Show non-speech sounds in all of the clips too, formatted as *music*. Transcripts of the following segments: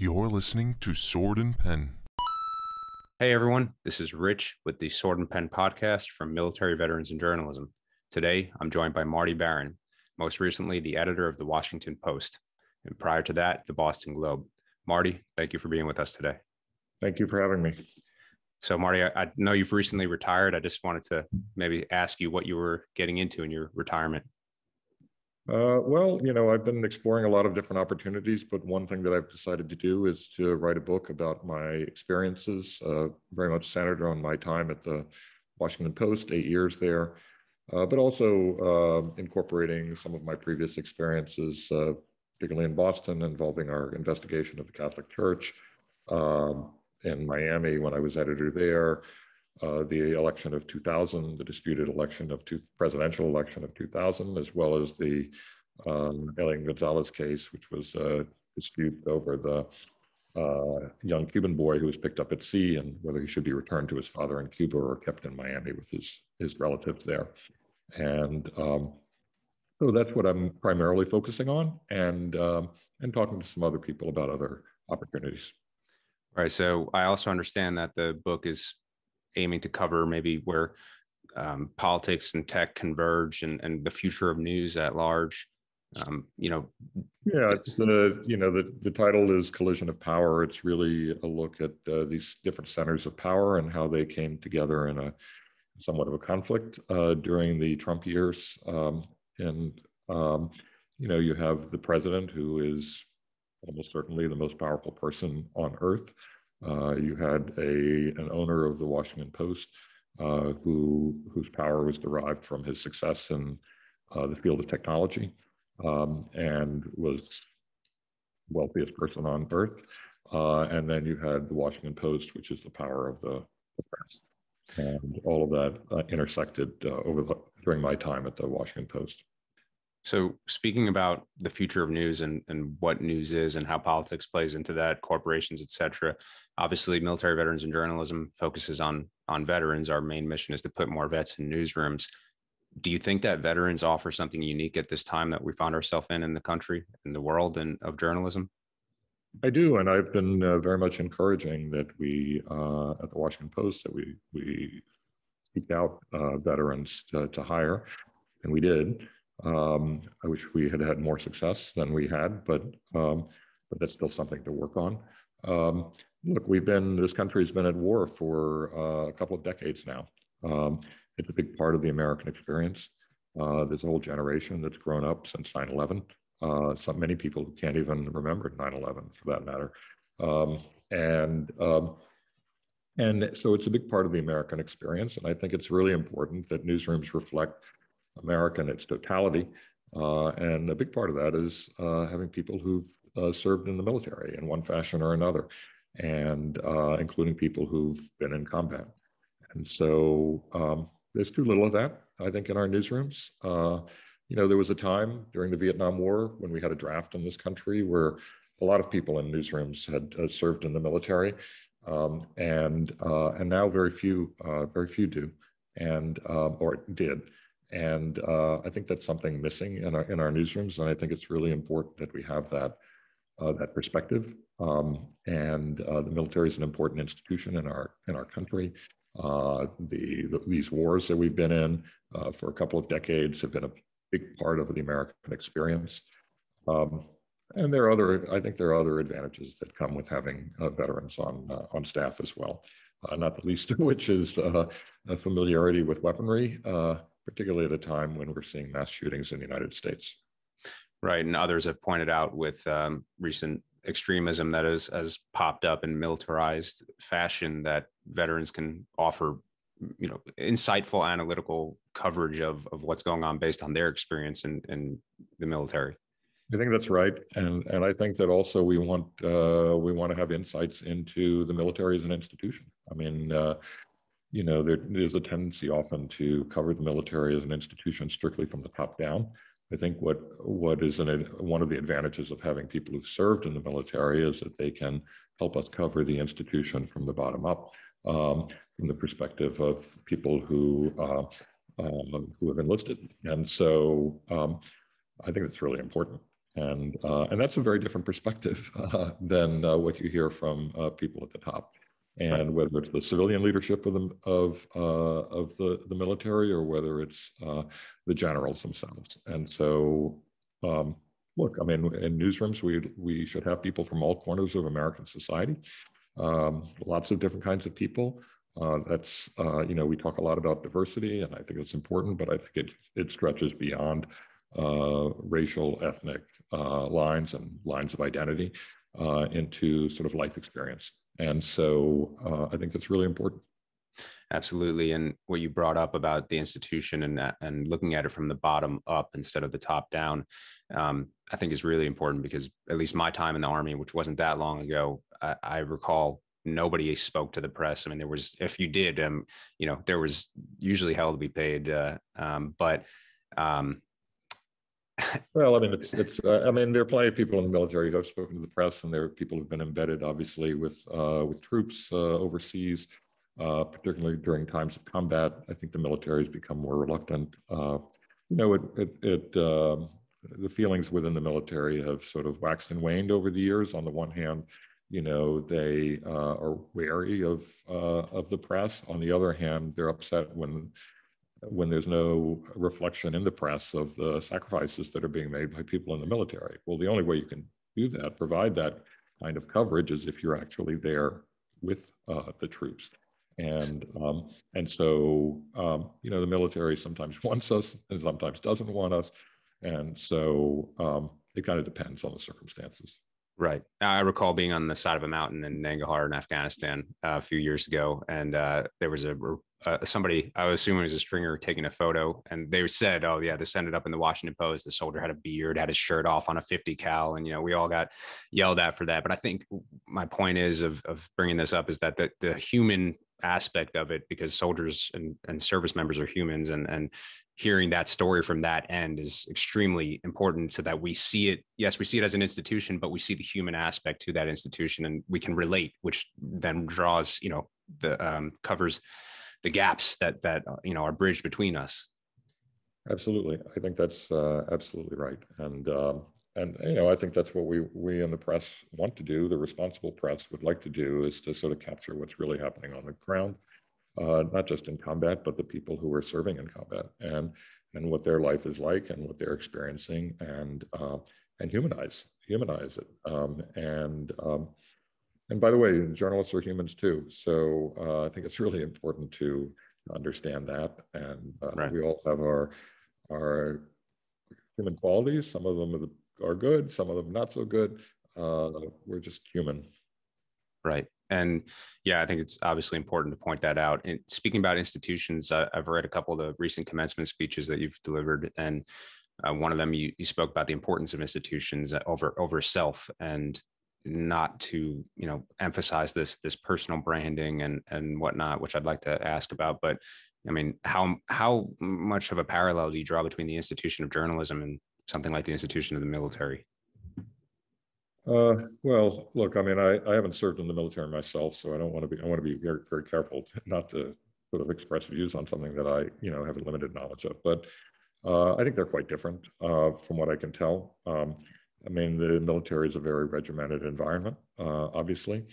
You're listening to Sword and Pen. Hey everyone, this is Rich with the Sword and Pen podcast from Military Veterans and Journalism. Today, I'm joined by Marty Baron, most recently the editor of the Washington Post, and prior to that, the Boston Globe. Marty, thank you for being with us today. Thank you for having me. So, Marty, I, I know you've recently retired. I just wanted to maybe ask you what you were getting into in your retirement. Uh, well, you know, I've been exploring a lot of different opportunities, but one thing that I've decided to do is to write a book about my experiences, uh, very much centered on my time at the Washington Post, eight years there, uh, but also uh, incorporating some of my previous experiences, uh, particularly in Boston, involving our investigation of the Catholic Church, um, in Miami when I was editor there, uh, the election of 2000, the disputed election of two, presidential election of 2000, as well as the um, Elian Gonzalez case, which was a dispute over the uh, young Cuban boy who was picked up at sea and whether he should be returned to his father in Cuba or kept in Miami with his, his relatives there. And um, so that's what I'm primarily focusing on and, um, and talking to some other people about other opportunities. Right. So I also understand that the book is aiming to cover maybe where um, politics and tech converge and, and the future of news at large. Um, you know, yeah, it's the you know the the title is Collision of Power. It's really a look at uh, these different centers of power and how they came together in a somewhat of a conflict uh, during the Trump years. Um, and um, you know, you have the president who is almost certainly the most powerful person on earth. Uh, you had a an owner of the Washington Post uh, who whose power was derived from his success in uh, the field of technology um, and was wealthiest person on earth. Uh, and then you had the Washington Post, which is the power of the, the press, and all of that uh, intersected over the, during my time at the Washington Post. So, speaking about the future of news and, and what news is and how politics plays into that, corporations, et cetera, obviously, military veterans and journalism focuses on on veterans. Our main mission is to put more vets in newsrooms. Do you think that veterans offer something unique at this time that we find ourselves in in the country, in the world, and of journalism? I do, and I've been uh, very much encouraging that we uh, at the Washington Post that we we seek out uh, veterans to, to hire, and we did. Um, I wish we had had more success than we had, but um, but that's still something to work on. Um, look, we've been this country has been at war for uh, a couple of decades now. Um, it's a big part of the American experience. Uh, whole generation that's grown up since 9/11. Uh, some many people who can't even remember 9/11 for that matter, um, and um, and so it's a big part of the American experience. And I think it's really important that newsrooms reflect America in its totality. Uh, and a big part of that is uh, having people who've uh, served in the military in one fashion or another, and uh, including people who've been in combat. And so um, there's too little of that, I think, in our newsrooms. Uh, you know, there was a time during the Vietnam War when we had a draft in this country where a lot of people in newsrooms had uh, served in the military, um, and and now very few, very few do, and or did. And uh, I think that's something missing in our, in our newsrooms. And I think it's really important that we have that, uh, that perspective. Um, and uh, the military is an important institution in our, in our country. Uh, the, the, these wars that we've been in uh, for a couple of decades have been a big part of the American experience. Um, and there are other, I think there are other advantages that come with having uh, veterans on, on staff as well. not the least of which is familiarity with weaponry particularly at a time when we're seeing mass shootings in the United States. Right, and others have pointed out with um, recent extremism that has, has popped up in militarized fashion that veterans can offer you know insightful analytical coverage of, of what's going on based on their experience in, in the military I think that's right, and and I think that also we want uh, we want to have insights into the military as an institution. I mean, uh, you know, there, there's a tendency often to cover the military as an institution strictly from the top down. I think what what is an, one of the advantages of having people who've served in the military is that they can help us cover the institution from the bottom up, um, from the perspective of people who uh, uh, who have enlisted, and so um, I think that's really important. And, uh, and that's a very different perspective *laughs* uh, than uh, what you hear from uh, people at the top. And whether it's the civilian leadership of the, of, uh, of the, the military or whether it's uh, the generals themselves. And so, um, look, I mean, in newsrooms, we, we should have people from all corners of American society, um, lots of different kinds of people. Uh, that's uh, you know we talk a lot about diversity, and I think it's important, but I think it it stretches beyond uh, racial, ethnic uh, lines and lines of identity into sort of life experience. And so uh, I think that's really important. Absolutely, and what you brought up about the institution and and looking at it from the bottom up instead of the top down, um, I think is really important because at least my time in the army, which wasn't that long ago, I, I recall nobody spoke to the press. I mean, there was if you did, um, you know, there was usually hell to be paid, uh, um, but um, well, I mean, it's it's. Uh, I mean, there are plenty of people in the military who have spoken to the press, and there are people who've been embedded, obviously, with uh, with troops uh, overseas, uh, particularly during times of combat. I think the military has become more reluctant. Uh, you know, it it, it um, the feelings within the military have sort of waxed and waned over the years. On the one hand, you know, they uh, are wary of of the press. On the other hand, they're upset when when there's no reflection in the press of the sacrifices that are being made by people in the military. Well, the only way you can do that, provide that kind of coverage, is if you're actually there with uh, the troops. And um, and so um, you know the military sometimes *laughs* wants us and sometimes doesn't want us, and so um, it kind of depends on the circumstances. Right. I recall being on the side of a mountain in Nangarhar in Afghanistan uh, a few years ago, and uh, there was a uh, somebody I was assuming it was a stringer taking a photo, and they said, "Oh yeah, this ended up in the Washington Post. The soldier had a beard, had his shirt off on a 50 cal, and you know we all got yelled at for that." But I think my point is of of bringing this up is that the the human aspect of it, because soldiers and and service members are humans, and and hearing that story from that end is extremely important so that we see it. Yes we see it as an institution but we see the human aspect to that institution and we can relate which then draws you know the um, covers the gaps that that uh, you know are bridged between us. Absolutely. I think that's uh, absolutely right. And um, and you know i think that's what we we in the press want to do the responsible press would like to do is to sort of capture what's really happening on the ground uh, not just in combat, but the people who are serving in combat and and what their life is like and what they're experiencing and uh, and humanize humanize it. Um, and um, and by the way, journalists are humans too. So uh, I think it's *laughs* really important to understand that. And uh, right. we all have our our human qualities. Some of them are good, some of them not so good. Uh, we're just human. Right. And yeah, I think it's obviously important to point that out. And speaking about institutions, uh, I've read a couple of the recent commencement speeches that you've delivered, and uh, one of them you, you spoke about the importance of institutions over over self and not to you know emphasize this this personal branding and and whatnot, which I'd like to ask about. But I mean, how how much of a parallel do you draw between the institution of journalism and something like the institution of the military? Uh, well, look, I mean, I, I haven't served in the military myself, so I don't want to be, I want to be very, very careful *laughs* not to sort of express views on something that I, you know, have a limited knowledge of. But uh, I think they're quite different uh, from what I can tell. Um, I mean, the military is a very regimented environment, uh, obviously,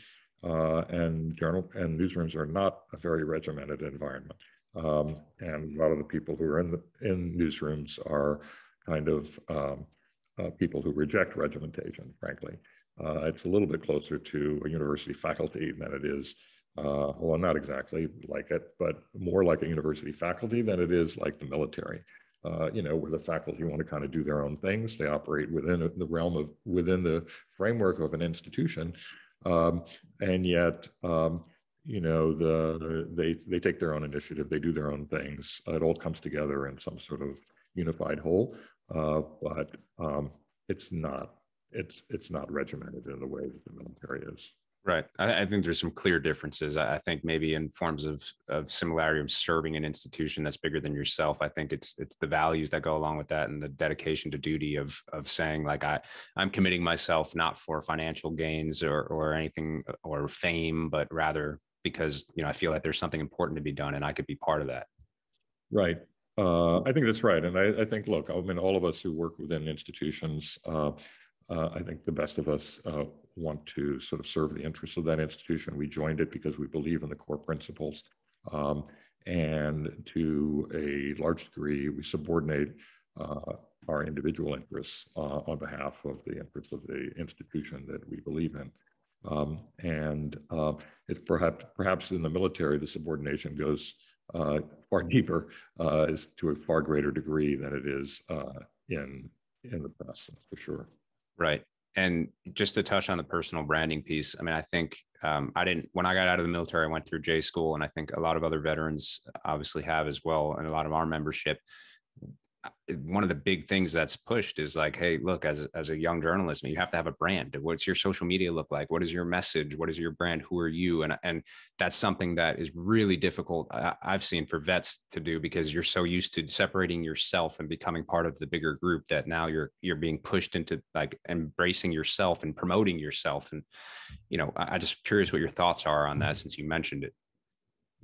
uh, and journal and newsrooms are not a very regimented environment. Um, and a lot of the people who are in the, in newsrooms are kind of um, uh, people who reject regimentation, frankly. Uh, it's a little bit closer to a university faculty than it is, uh, well, not exactly like it, but more like a university faculty than it is like the military. Uh, you know, where the faculty want to kind of do their own things. They operate within the realm of, within the framework of an institution. Um, and yet, um, you know, the, they, they take their own initiative, they do their own things. It all comes together in some sort of unified whole uh, but um, it's not it's it's not regimented in the way that the military is. Right. I, I, think there's some clear differences. I think maybe in forms of of similarity of serving an institution that's bigger than yourself. I think it's it's the values that go along with that and the dedication to duty of of saying like I I'm committing myself not for financial gains or or anything or fame, but rather because you know I feel like there's something important to be done and I could be part of that. Right. Uh, I think that's right. And I, I, think, look, I mean, all of us who work within institutions, uh, uh, I think the best of us uh, want to sort of serve the interests of that institution. We joined it because we believe in the core principles. Um, and to a large degree, we subordinate uh, our individual interests uh, on behalf of the interests of the institution that we believe in. Um, and uh, it's perhaps perhaps in the military the subordination goes uh, far deeper, is to a far greater degree than it is in in the press, for sure. Right, and just to touch on the personal branding piece, I mean, I think um, I didn't when I got out of the military, I went through J school, and I think a lot of other veterans obviously have as well, and a lot of our membership one of the big things that's pushed is like hey look as, as a young journalist you have to have a brand. What's your social media look like? What is your message? What is your brand? Who are you? And and that's something that is really difficult i've seen for vets to do because you're so used to separating yourself and becoming part of the bigger group that now you're you're being pushed into like embracing yourself and promoting yourself. And you know i, I just curious what your thoughts are on that mm-hmm. since you mentioned it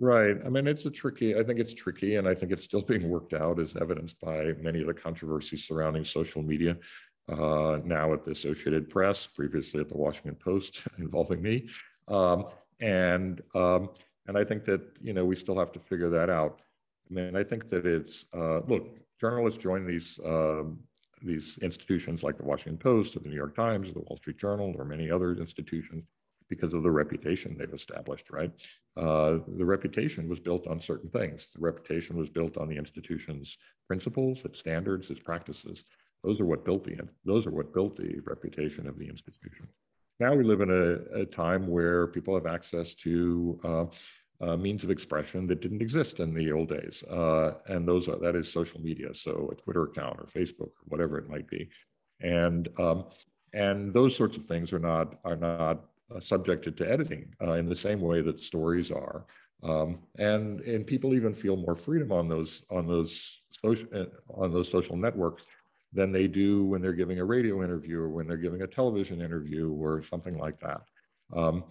Right. I mean, it's a tricky, I think it's tricky, and I think it's still *laughs* being worked out as evidenced by many of the controversies surrounding social media. Uh, now at the Associated Press, previously at the Washington Post, *laughs* involving me. Um, and um, and I think that you know we still have to figure that out. I mean, I think that it's uh, look, journalists join these um, these institutions like the Washington Post or the New York Times or the Wall Street Journal or many other institutions because of the reputation they've established, right? Uh, the reputation was built on certain things. The reputation was built on the institution's principles, its standards, its practices. Those are what built the those are what built the reputation of the institution. Now we live in a, a time where people have access to uh, uh, means of expression that didn't exist in the old days, uh, and those are that is social media, so a Twitter account or Facebook or whatever it might be, and um, and those sorts of things are not are not subjected to editing uh, in the same way that stories are. Um, and and people even feel more freedom on those on those social uh, on those social networks than they do when they're giving a radio interview or when they're giving a television interview or something like that. Um,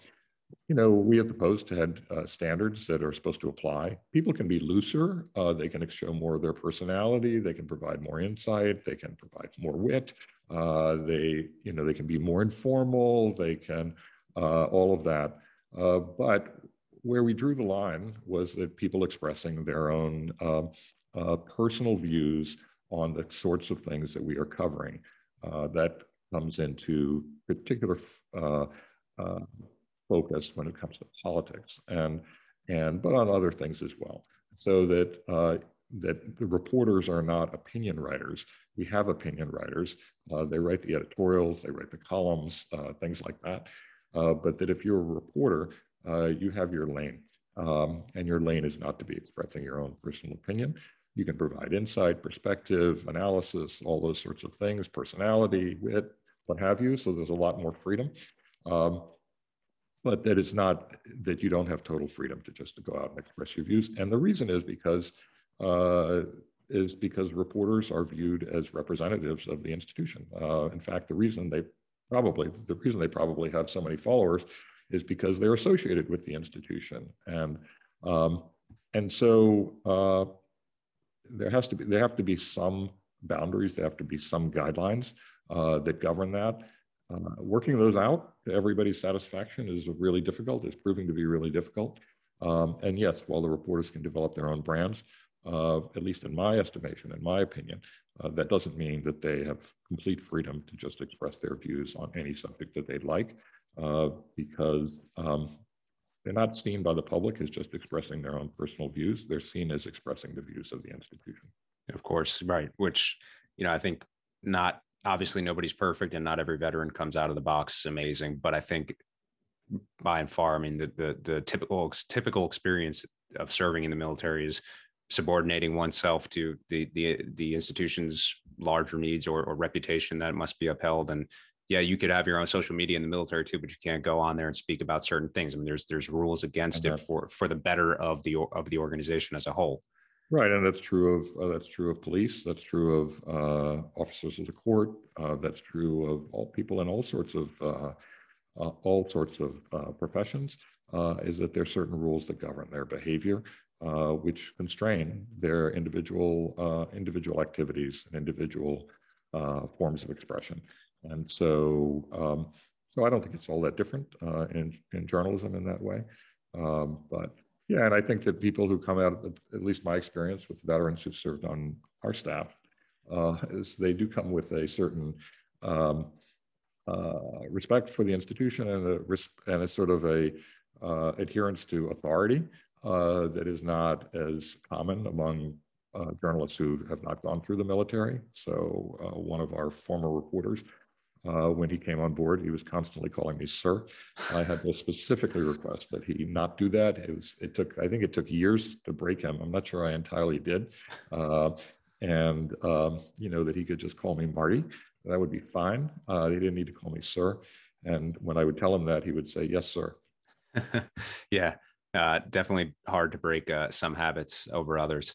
you know, we at the Post had uh, standards that are supposed to apply. People can be looser. Uh, they can show more of their personality. They can provide more insight. They can provide more wit. Uh, they, you know, they can be more informal. They can uh, all of that. Uh, but where we drew the line was that people expressing their own um, uh, personal views on the sorts of things that we are covering. that comes into particular focus when it comes to politics and and but on other things as well so that uh, that the reporters are not opinion writers we have opinion writers uh, they write the editorials they write the columns uh, things like that uh, but that if you're a reporter, uh, you have your lane. Um, and your lane is not to be expressing your own personal opinion. You can provide insight, perspective, analysis, all those sorts of things, personality, wit, what have you. So there's a lot more freedom. Um, but that is not that you don't have total freedom to just to go out and express your views. And the reason is because uh, is because reporters are viewed as representatives of the institution. Uh, in fact, the reason they probably the reason they probably have so many followers is because they're associated with the institution. And um, and so uh, there has to be there have to be some boundaries there have to be some guidelines uh, that govern that. Uh, working those out to everybody's satisfaction is really difficult. It's proving to be really difficult. Um, and yes while the reporters can develop their own brands uh, at least in my estimation, in my opinion, uh, that doesn't mean that they have complete freedom to just express their views on any subject that they'd like, uh, because um, they're not seen by the public as just expressing their own personal views. They're seen as expressing the views of the institution. Of course, right. Which, you know, I think not obviously nobody's perfect and not every veteran comes out of the box amazing, but I think by and far, I mean, the, the, the typical, typical experience of serving in the military is subordinating oneself to the the the institution's larger needs or, or reputation that must be upheld. And yeah you could have your own social media in the military too but you can't go on there and speak about certain things. I mean there's there's rules against it for for the better of the of the organization as a whole. Right and that's true of uh, that's true of police that's true of uh, officers of the court uh, that's true of all people in all sorts of uh, uh, all sorts of uh, professions uh, is that there are certain rules that govern their behavior, uh, which constrain their individual uh, individual activities and individual uh, forms of expression. And so, um, so I don't think it's all that different in in journalism in that way. Um, but yeah, and I think that people who come out, of, at least my experience with veterans who've served on our staff, is they do come with a certain um, uh, respect for the institution and a, and a sort of a uh, adherence to authority uh, that is not as common among uh, journalists who have not gone through the military. So uh, one of our former reporters, uh, when he came on board, he was constantly calling me sir. I had to specifically request that he not do that. It was it took I think it took years to break him. I'm not sure I entirely did, and um, you know that he could just call me Marty that would be fine. Uh, he didn't need to call me sir. And when I would tell him that, he would say, yes, sir. *laughs* yeah, uh, definitely hard to break uh, some habits over others.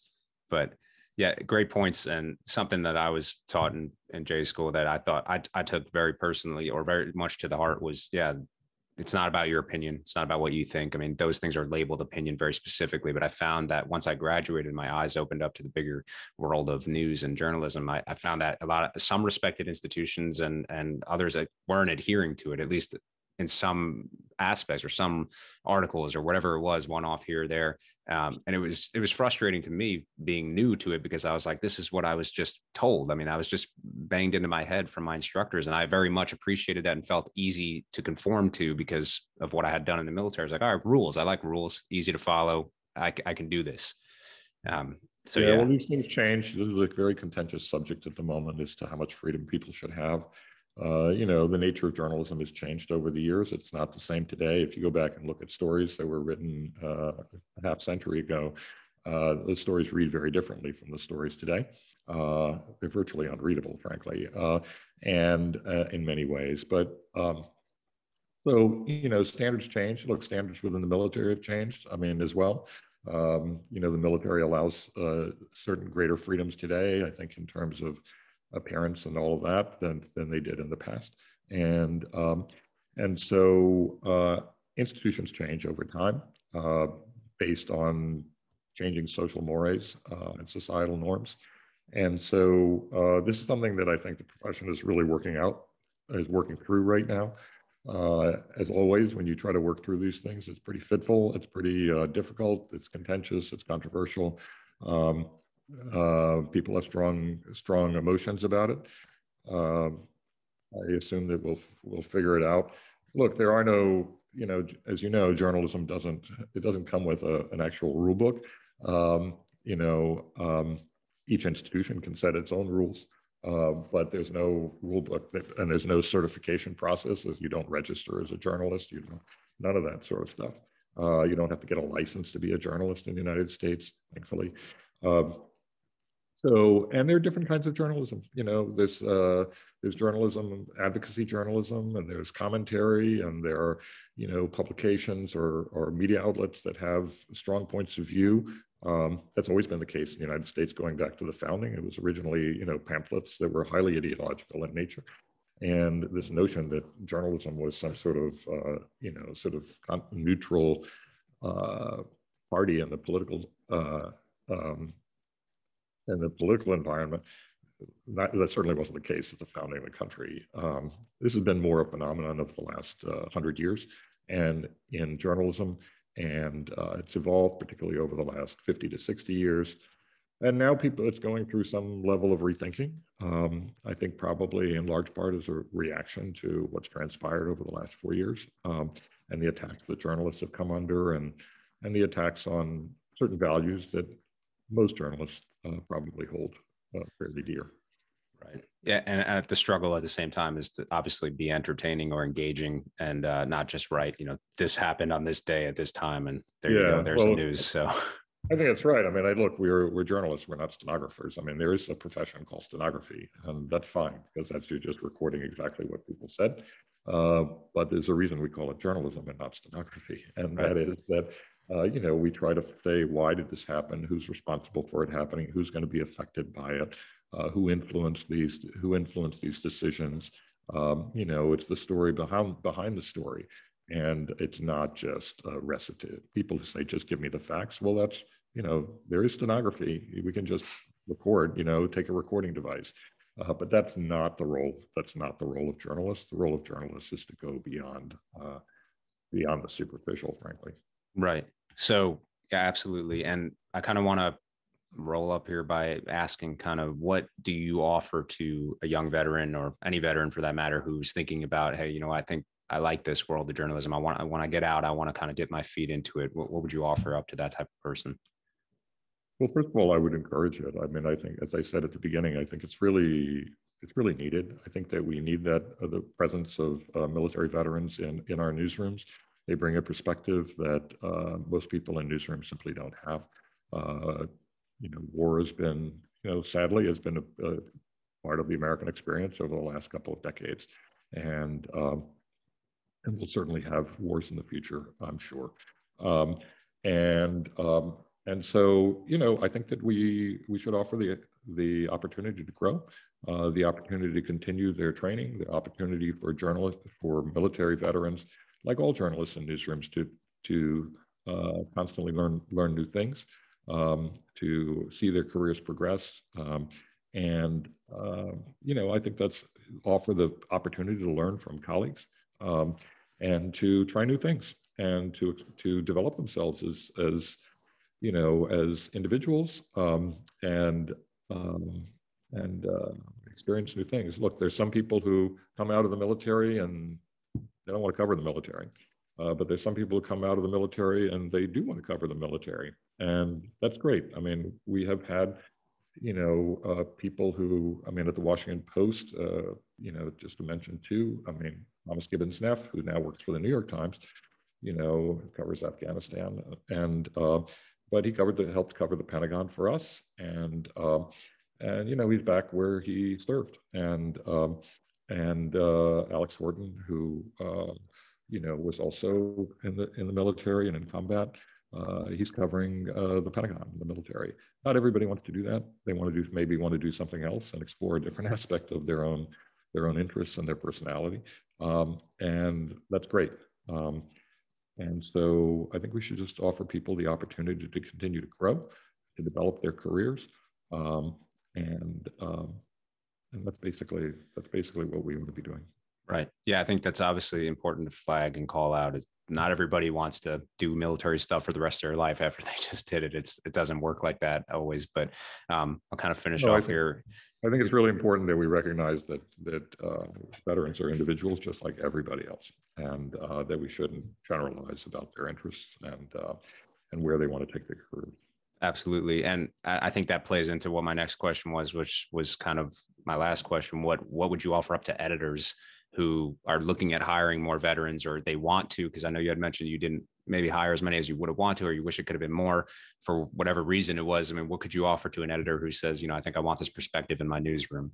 But yeah, great points. And something that I was taught in, in J school that I thought I, I took very personally or very much to the heart was, yeah, it's not about your opinion. It's not about what you think. I mean, those things are labeled opinion very specifically. But I found that once I graduated, my eyes opened up to the bigger world of news and journalism. I, I found that a lot of some respected institutions and and others that weren't adhering to it, at least in some aspects or some articles or whatever it was, one off here or there. Um, and it was it was frustrating to me being new to it because I was like, this is what I was just told. I mean, I was just banged into my head from my instructors, and I very much appreciated that and felt easy to conform to because of what I had done in the military. I was like, all right, rules. I like rules, easy to follow. I, I can do this. Um, so yeah, yeah, well, these things change. This is a very contentious subject at the moment as to how much freedom people should have. Uh, you know, the nature of journalism has changed over the years. It's not the same today. If you go back and look at stories that were written uh, a half century ago, uh, those stories read very differently from the stories today. Uh, they're virtually unreadable, frankly, uh, and uh, in many ways. But um, so, you know, standards change. Look, standards within the military have changed, I mean, as well. Um, you know, the military allows certain greater freedoms today, I think, in terms of appearance and all of that than, than they did in the past. And, um, and so uh, institutions change over time uh, based on changing social mores uh, and societal norms. And so uh, this is something that I think the profession is really working out, is working through right now. Uh, as always, when you try to work through these things, it's pretty fitful, it's pretty uh, difficult, it's contentious, it's controversial. Um, uh, people have strong strong emotions about it. Uh, I assume that we'll we'll figure it out. Look, there are no you know as you know, journalism doesn't it doesn't come with a, an actual rule book. Um, you know, um, each institution can set its own rules. Uh, but there's no rule book that, and there's no certification process as you don't register as a journalist. You know, none of that sort of stuff. Uh, you don't have to get a license to be a journalist in the United States, thankfully. Um, so, and there are different kinds of journalism. You know, there's uh, there's journalism, advocacy journalism, and there's commentary, and there are you know publications or or media outlets that have strong points of view. Um, that's always been the case in the United States, going back to the founding. It was originally you know pamphlets that were highly ideological in nature, and this notion that journalism was some sort of uh, you know sort of neutral uh, party in the political uh, um, in the political environment, that, that, certainly wasn't the case at the founding of the country. Um, this has been more a phenomenon of the last uh, hundred years, and in journalism, and uh, it's evolved particularly over the last 50 to 60 years. And now people, it's going through some level of rethinking. Um, I think probably in large part as a reaction to what's transpired over the last four years um, and the attacks that journalists have come under and, and the attacks on certain values that most journalists uh, probably hold uh, fairly dear. Right. Yeah, and at the struggle at the same time is to obviously be entertaining or engaging, and uh, not just right. You know, this happened on this day at this time, and there yeah, you go. There's well, the news. So. I think that's right. I mean, I look, we're we're journalists. We're not stenographers. I mean, there is a profession called stenography, and that's fine because that's you're just recording exactly what people said. Uh, but there's a reason we call it journalism and not stenography, and right. that is that uh, you know, we try to say, why did this happen? Who's responsible for it happening? Who's going to be affected by it? Uh, who influenced these? Who influenced these decisions? Um, you know, it's the story behind behind the story, and it's not just a recitative. People say, "Just give me the facts." Well, that's you know, there is stenography. We can just record. You know, take a recording device. Uh, but that's not the role. That's not the role of journalists. The role of journalists is to go beyond uh, beyond the superficial, frankly. Right. So yeah, absolutely. And I kind of want to roll up here by asking kind of what do you offer to a young veteran or any veteran for that matter who's thinking about, hey, you know, I think I like this world of journalism. I want when I get out. I want to kind of dip my feet into it. What, what would you offer up to that type of person? Well, first of all, I would encourage it. I mean, I think, as I said at the beginning, I think it's really it's really needed. I think that we need that uh, the presence of uh, military veterans in in our newsrooms. They bring a perspective that uh, most people in newsrooms simply don't have. Uh, you know, war has been, you know, sadly, has been a, a, part of the American experience over the last couple of decades, and um, and we'll certainly have wars in the future, I'm sure. Um, and um, and so, you know, I think that we we should offer the the opportunity to grow, uh, the opportunity to continue their training, the opportunity for journalists, for military veterans, like all journalists in newsrooms, to to uh, constantly learn learn new things, um, to see their careers progress, um, and uh, you know, I think that's offer the opportunity to learn from colleagues um, and to try new things and to to develop themselves as as you know, as individuals um, and um, and uh, experience new things. Look, there's some people who come out of the military and they don't want to cover the military, uh, but there's some people who come out of the military and they do want to cover the military, and that's great. I mean, we have had, you know, uh, people who, I mean, at the Washington Post, uh, you know, just to mention two, I mean, Thomas Gibbons Neff, who now works for the New York Times, you know, covers Afghanistan, and uh, but he covered the helped cover the Pentagon for us, and um, and you know he's back where he served, and um, and uh, Alex Horton, who uh, you know was also in the in the military and in combat. Uh, he's covering uh, the Pentagon, the military. Not everybody wants to do that. They want to do maybe want to do something else and explore a different aspect of their own their own interests and their personality, um, and that's great. Um, and so I think we should just offer people the opportunity to continue to grow, to develop their careers. Um, and um, and that's basically that's basically what we want to be doing. Right. Yeah, I think that's obviously important to flag and call out. Is not everybody wants to do military stuff for the rest of their life after *laughs* they just did it. It's it doesn't work like that always. But um, I'll kind of finish no, off I think, here. I think it's really important that we recognize that that uh, veterans are individuals just like everybody else, and uh, that we shouldn't generalize about their interests and uh, and where they want to take their career. Absolutely, and I think that plays into what my next question was, which was kind of my last question. What what would you offer up to editors who are looking at hiring more veterans, or they want to? Because I know you had mentioned you didn't maybe hire as many as you would have wanted or you wish it could have been more for whatever reason it was. I mean, what could you offer to an editor who says, you know, I think I want this perspective in my newsroom?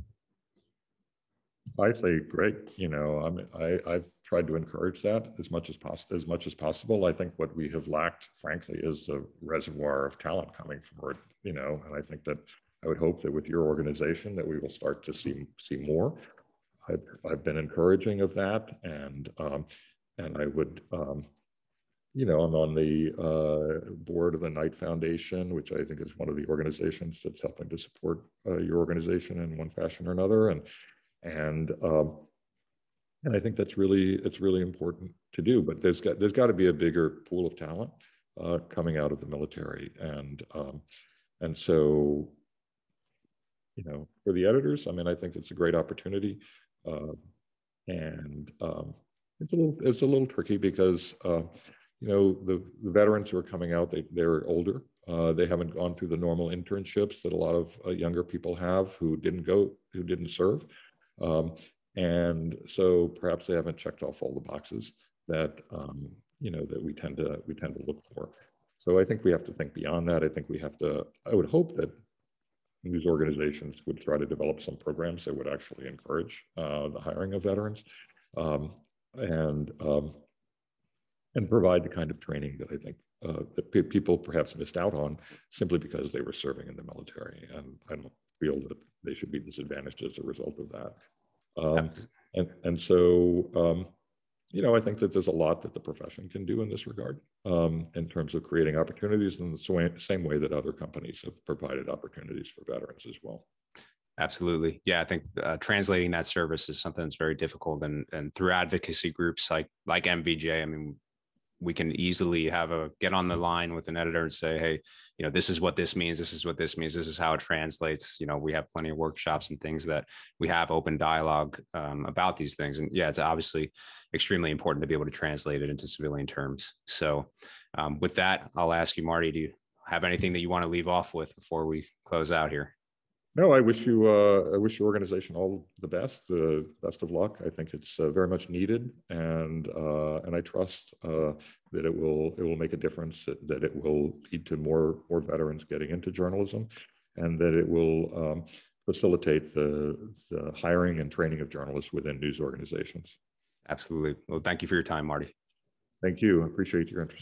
I say great. You know, I mean, I, I've tried to encourage that as much as possible. As much as possible. I think what we have lacked, frankly, is a reservoir of talent coming forward. You know, and I think that I would hope that with your organization that we will start to see see more. I've I've been encouraging of that, and um, and I would um, you know, I'm on the uh, board of the Knight Foundation, which I think is one of the organizations that's helping to support uh, your organization in one fashion or another. And and um, and I think that's really it's really important to do. But there's got there's got to be a bigger pool of talent uh, coming out of the military, and um, and so you know, for the editors, I mean, I think it's a great opportunity, uh, and um, it's a little it's a little tricky because uh, you know, the, the veterans who are coming out, they, they're older. Uh, they haven't gone through the normal internships that a lot of uh, younger people have who didn't go, who didn't serve. Um, and so perhaps they haven't checked off all the boxes that, um, you know, that we tend to, we tend to look for. So I think we have to think beyond that. I think we have to, I would hope that news organizations would try to develop some programs that would actually encourage uh, the hiring of veterans. Um, and um, and provide the kind of training that I think uh, that pe people perhaps missed out on simply because they were serving in the military. And I don't feel that they should be disadvantaged as a result of that. Um, and, and so, um, you know, I think that there's a lot that the profession can do in this regard um, in terms of creating opportunities in the same way that other companies have provided opportunities for veterans as well. Absolutely. Yeah, I think uh, translating that service is something that's very difficult, and and through advocacy groups like like MVJ, I mean, we can easily have a get on the line with an editor and say, hey, you know, this is what this means. This is what this means. This is how it translates. You know, we have plenty of workshops and things that we have open dialogue um, about these things, and yeah, it's obviously extremely important to be able to translate it into civilian terms. So, um, with that, I'll ask you, Marty, do you have anything that you want to leave off with before we close out here? No, I wish you, uh, I wish your organization all the best, the best of luck. I think it's uh, very much needed, and uh, and I trust uh, that it will it will make a difference. That, that it will lead to more more veterans getting into journalism, and that it will um, facilitate the the hiring and training of journalists within news organizations. Absolutely. Well, thank you for your time, Marty. Thank you. I appreciate your interest.